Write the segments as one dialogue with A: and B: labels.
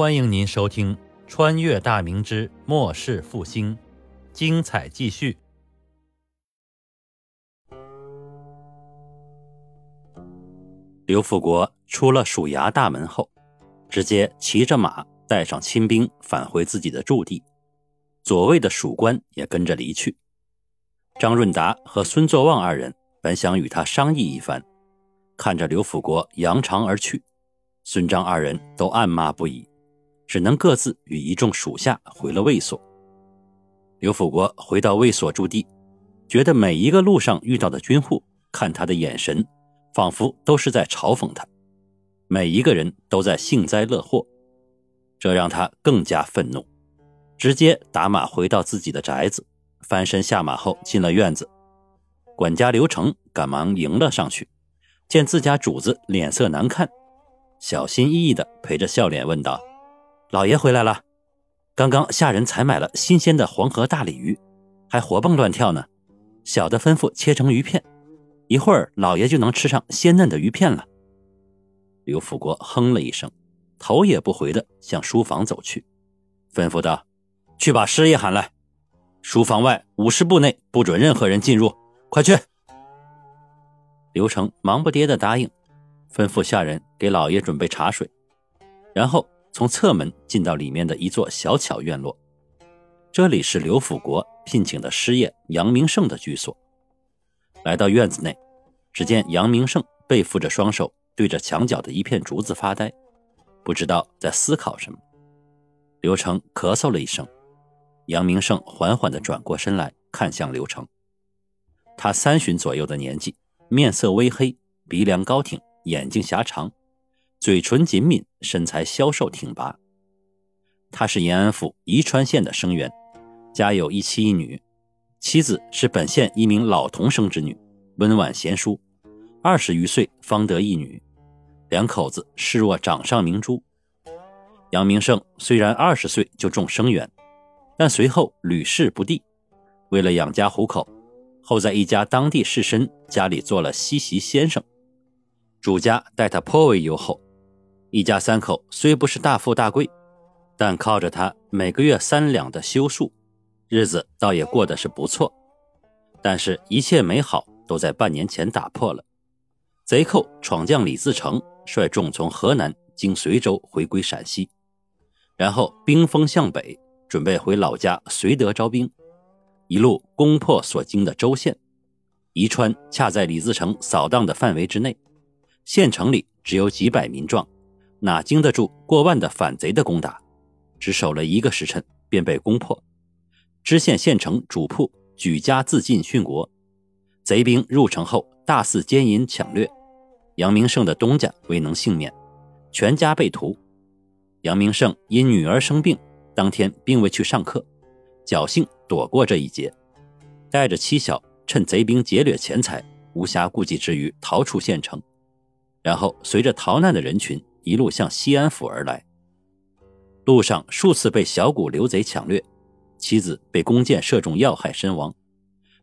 A: 欢迎您收听《穿越大明之末世复兴》，精彩继续。刘富国出了署衙大门后，直接骑着马，带上亲兵返回自己的驻地，左卫的属官也跟着离去。张润达和孙作旺二人本想与他商议一番，看着刘富国扬长而去，孙张二人都暗骂不已。只能各自与一众属下回了卫所。刘辅国回到卫所驻地，觉得每一个路上遇到的军户看他的眼神，仿佛都是在嘲讽他，每一个人都在幸灾乐祸，这让他更加愤怒，直接打马回到自己的宅子，翻身下马后进了院子。管家刘成赶忙迎了上去，见自家主子脸色难看，小心翼翼地陪着笑脸问道。老爷回来了，刚刚下人采买了新鲜的黄河大鲤鱼，还活蹦乱跳呢。小的吩咐切成鱼片，一会儿老爷就能吃上鲜嫩的鱼片了。刘福国哼了一声，头也不回的向书房走去，吩咐道：“去把师爷喊来，书房外五十步内不准任何人进入，快去。”刘成忙不迭的答应，吩咐下人给老爷准备茶水，然后。从侧门进到里面的一座小巧院落，这里是刘辅国聘请的师爷杨明胜的居所。来到院子内，只见杨明胜背负着双手，对着墙角的一片竹子发呆，不知道在思考什么。刘成咳嗽了一声，杨明胜缓缓地转过身来看向刘成。他三旬左右的年纪，面色微黑，鼻梁高挺，眼睛狭长。嘴唇紧抿，身材消瘦挺拔。他是延安府宜川县的生员，家有一妻一女，妻子是本县一名老童生之女，温婉贤淑，二十余岁方得一女，两口子视若掌上明珠。杨明胜虽然二十岁就中生源，但随后屡试不第，为了养家糊口，后在一家当地士绅家里做了西席先生，主家待他颇为优厚。一家三口虽不是大富大贵，但靠着他每个月三两的修树，日子倒也过得是不错。但是，一切美好都在半年前打破了。贼寇闯将李自成率众从河南经随州回归陕西，然后兵锋向北，准备回老家绥德招兵，一路攻破所经的州县。宜川恰在李自成扫荡的范围之内，县城里只有几百民壮。哪经得住过万的反贼的攻打？只守了一个时辰，便被攻破。知县县城主仆举家自尽殉国。贼兵入城后，大肆奸淫抢掠。杨明胜的东家未能幸免，全家被屠。杨明胜因女儿生病，当天并未去上课，侥幸躲过这一劫，带着妻小，趁贼兵劫掠钱财，无暇顾及之余逃出县城，然后随着逃难的人群。一路向西安府而来，路上数次被小股刘贼抢掠，妻子被弓箭射中要害身亡。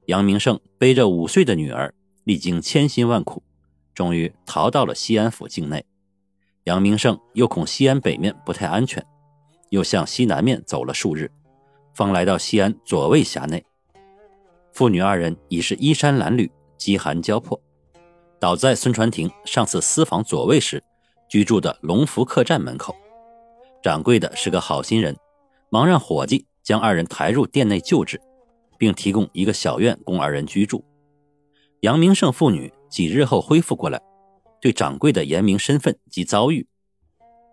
A: 杨明胜背着五岁的女儿，历经千辛万苦，终于逃到了西安府境内。杨明胜又恐西安北面不太安全，又向西南面走了数日，方来到西安左卫辖内。父女二人已是衣衫褴褛，饥寒交迫，倒在孙传庭上次私访左卫时。居住的龙福客栈门口，掌柜的是个好心人，忙让伙计将二人抬入店内救治，并提供一个小院供二人居住。杨明胜父女几日后恢复过来，对掌柜的言明身份及遭遇，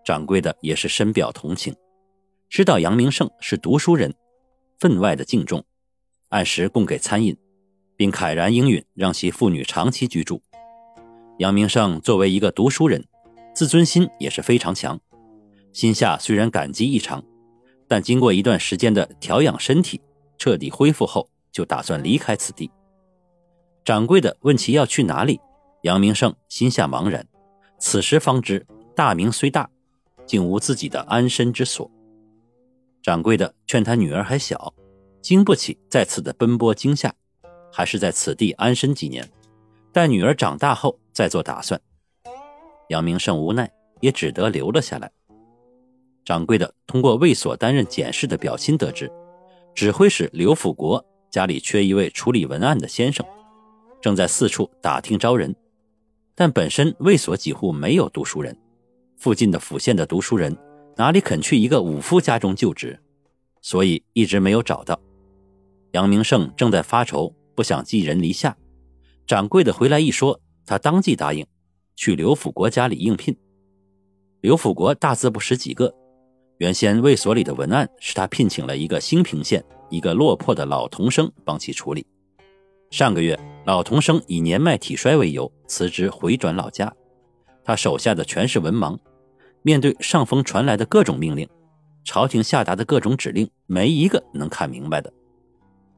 A: 掌柜的也是深表同情，知道杨明胜是读书人，分外的敬重，按时供给餐饮，并慨然应允让其父女长期居住。杨明胜作为一个读书人。自尊心也是非常强，心下虽然感激异常，但经过一段时间的调养身体，彻底恢复后，就打算离开此地。掌柜的问其要去哪里，杨明胜心下茫然，此时方知大明虽大，竟无自己的安身之所。掌柜的劝他女儿还小，经不起再次的奔波惊吓，还是在此地安身几年，待女儿长大后再做打算。杨明胜无奈，也只得留了下来。掌柜的通过卫所担任检事的表亲得知，指挥使刘辅国家里缺一位处理文案的先生，正在四处打听招人。但本身卫所几乎没有读书人，附近的府县的读书人哪里肯去一个武夫家中就职，所以一直没有找到。杨明胜正在发愁，不想寄人篱下。掌柜的回来一说，他当即答应去刘辅国家里应聘。刘辅国大字不识几个，原先卫所里的文案是他聘请了一个兴平县一个落魄的老童生帮其处理。上个月，老童生以年迈体衰为由辞职回转老家，他手下的全是文盲，面对上峰传来的各种命令，朝廷下达的各种指令，没一个能看明白的。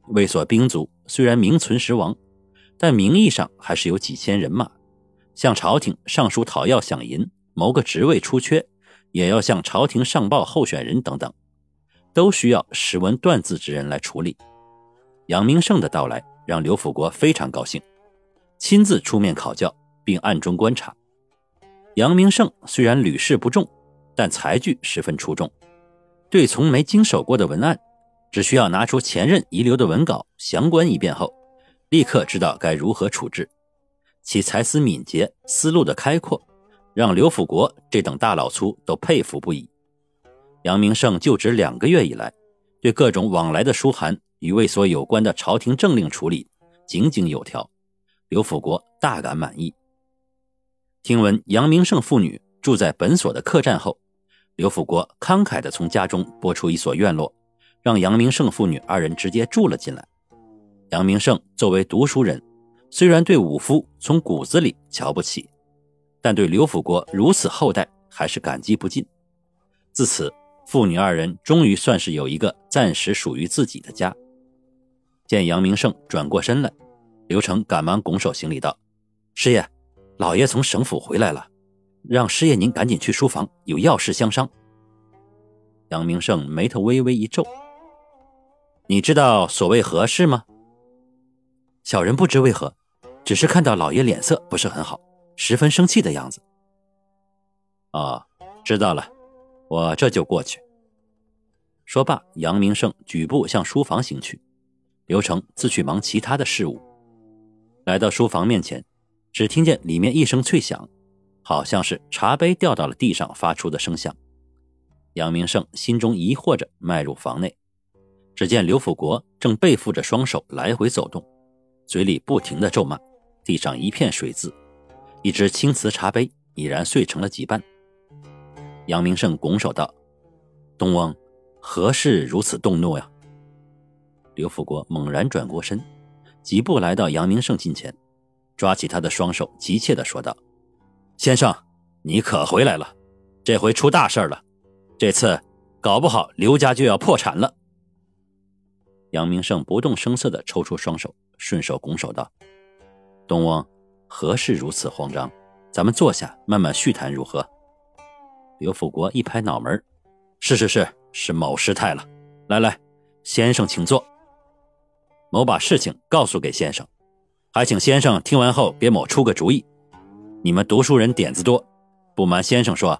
A: 卫所兵卒虽然名存实亡。但名义上还是有几千人马，向朝廷上书讨要饷银，谋个职位出缺，也要向朝廷上报候选人等等，都需要识文断字之人来处理。杨明胜的到来让刘辅国非常高兴，亲自出面考教，并暗中观察。杨明胜虽然屡试不中，但才具十分出众，对从没经手过的文案，只需要拿出前任遗留的文稿详观一遍后。立刻知道该如何处置，其才思敏捷、思路的开阔，让刘辅国这等大老粗都佩服不已。杨明胜就职两个月以来，对各种往来的书函与卫所有关的朝廷政令处理井井有条，刘辅国大感满意。听闻杨明胜父女住在本所的客栈后，刘辅国慷慨地从家中拨出一所院落，让杨明胜父女二人直接住了进来。杨明胜作为读书人，虽然对武夫从骨子里瞧不起，但对刘辅国如此厚待还是感激不尽。自此，父女二人终于算是有一个暂时属于自己的家。见杨明胜转过身来，刘成赶忙拱手行礼道：“师爷，老爷从省府回来了，让师爷您赶紧去书房，有要事相商。”杨明胜眉头微微一皱：“你知道所谓何事吗？”小人不知为何，只是看到老爷脸色不是很好，十分生气的样子。哦，知道了，我这就过去。说罢，杨明胜举步向书房行去，刘成自去忙其他的事务。来到书房面前，只听见里面一声脆响，好像是茶杯掉到了地上发出的声响。杨明胜心中疑惑着，迈入房内，只见刘辅国正背负着双手来回走动。嘴里不停的咒骂，地上一片水渍，一只青瓷茶杯已然碎成了几瓣。杨明胜拱手道：“东翁，何事如此动怒呀？”刘富国猛然转过身，几步来到杨明胜近前，抓起他的双手，急切的说道：“先生，你可回来了，这回出大事了，这次搞不好刘家就要破产了。”杨明胜不动声色的抽出双手。顺手拱手道：“东翁，何事如此慌张？咱们坐下，慢慢叙谈，如何？”刘辅国一拍脑门：“是是是，是某失态了。来来，先生请坐。某把事情告诉给先生，还请先生听完后别某出个主意。你们读书人点子多，不瞒先生说，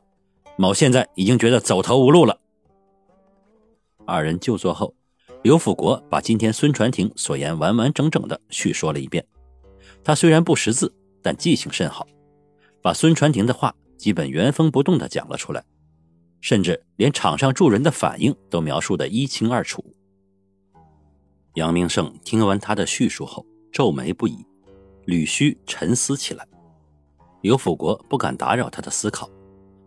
A: 某现在已经觉得走投无路了。”二人就坐后。刘辅国把今天孙传庭所言完完整整的叙说了一遍。他虽然不识字，但记性甚好，把孙传庭的话基本原封不动的讲了出来，甚至连场上众人的反应都描述的一清二楚。杨明胜听完他的叙述后，皱眉不已，捋须沉思起来。刘辅国不敢打扰他的思考，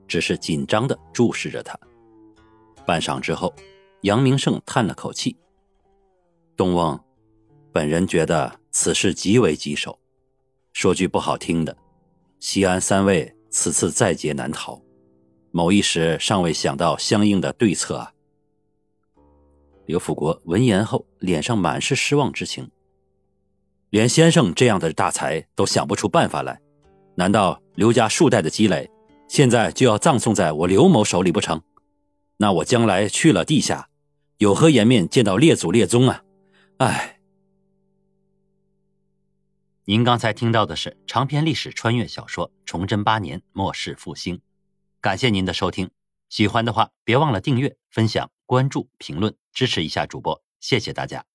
A: 只是紧张的注视着他。半晌之后。杨明胜叹了口气：“东翁，本人觉得此事极为棘手。说句不好听的，西安三位此次在劫难逃，某一时尚未想到相应的对策啊。”刘辅国闻言后，脸上满是失望之情。连先生这样的大才都想不出办法来，难道刘家数代的积累，现在就要葬送在我刘某手里不成？那我将来去了地下。有何颜面见到列祖列宗啊？哎，您刚才听到的是长篇历史穿越小说《崇祯八年末世复兴》，感谢您的收听。喜欢的话别忘了订阅、分享、关注、评论，支持一下主播，谢谢大家。